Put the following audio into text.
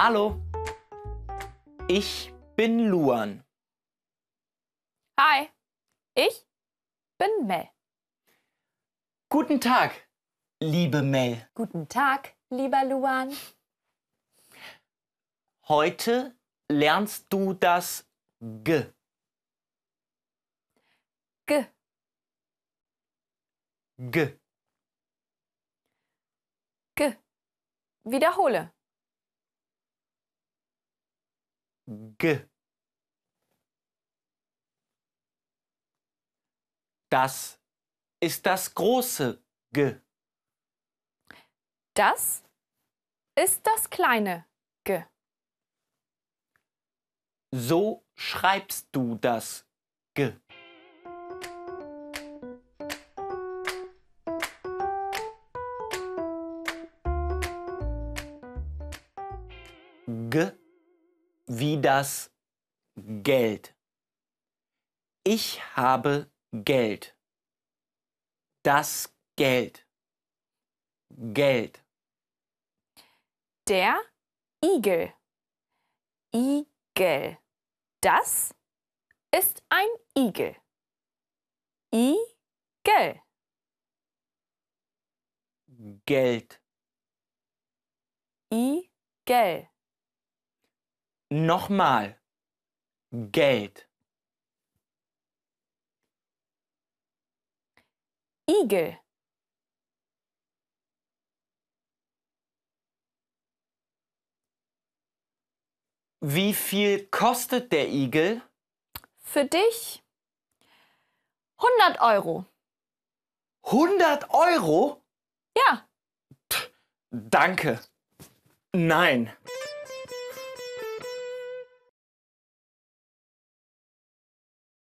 Hallo, ich bin Luan. Hi, ich bin Mel. Guten Tag, liebe Mel. Guten Tag, lieber Luan. Heute lernst du das G. G, G. G. Wiederhole. G. Das ist das große G. Das ist das kleine G. So schreibst du das G. G wie das Geld. Ich habe Geld. Das Geld. Geld. Der Igel. Igel. Das ist ein Igel. Igel. Geld. Igel. Nochmal. Geld. Igel. Wie viel kostet der Igel? Für dich 100 Euro. 100 Euro? Ja, Danke. Nein.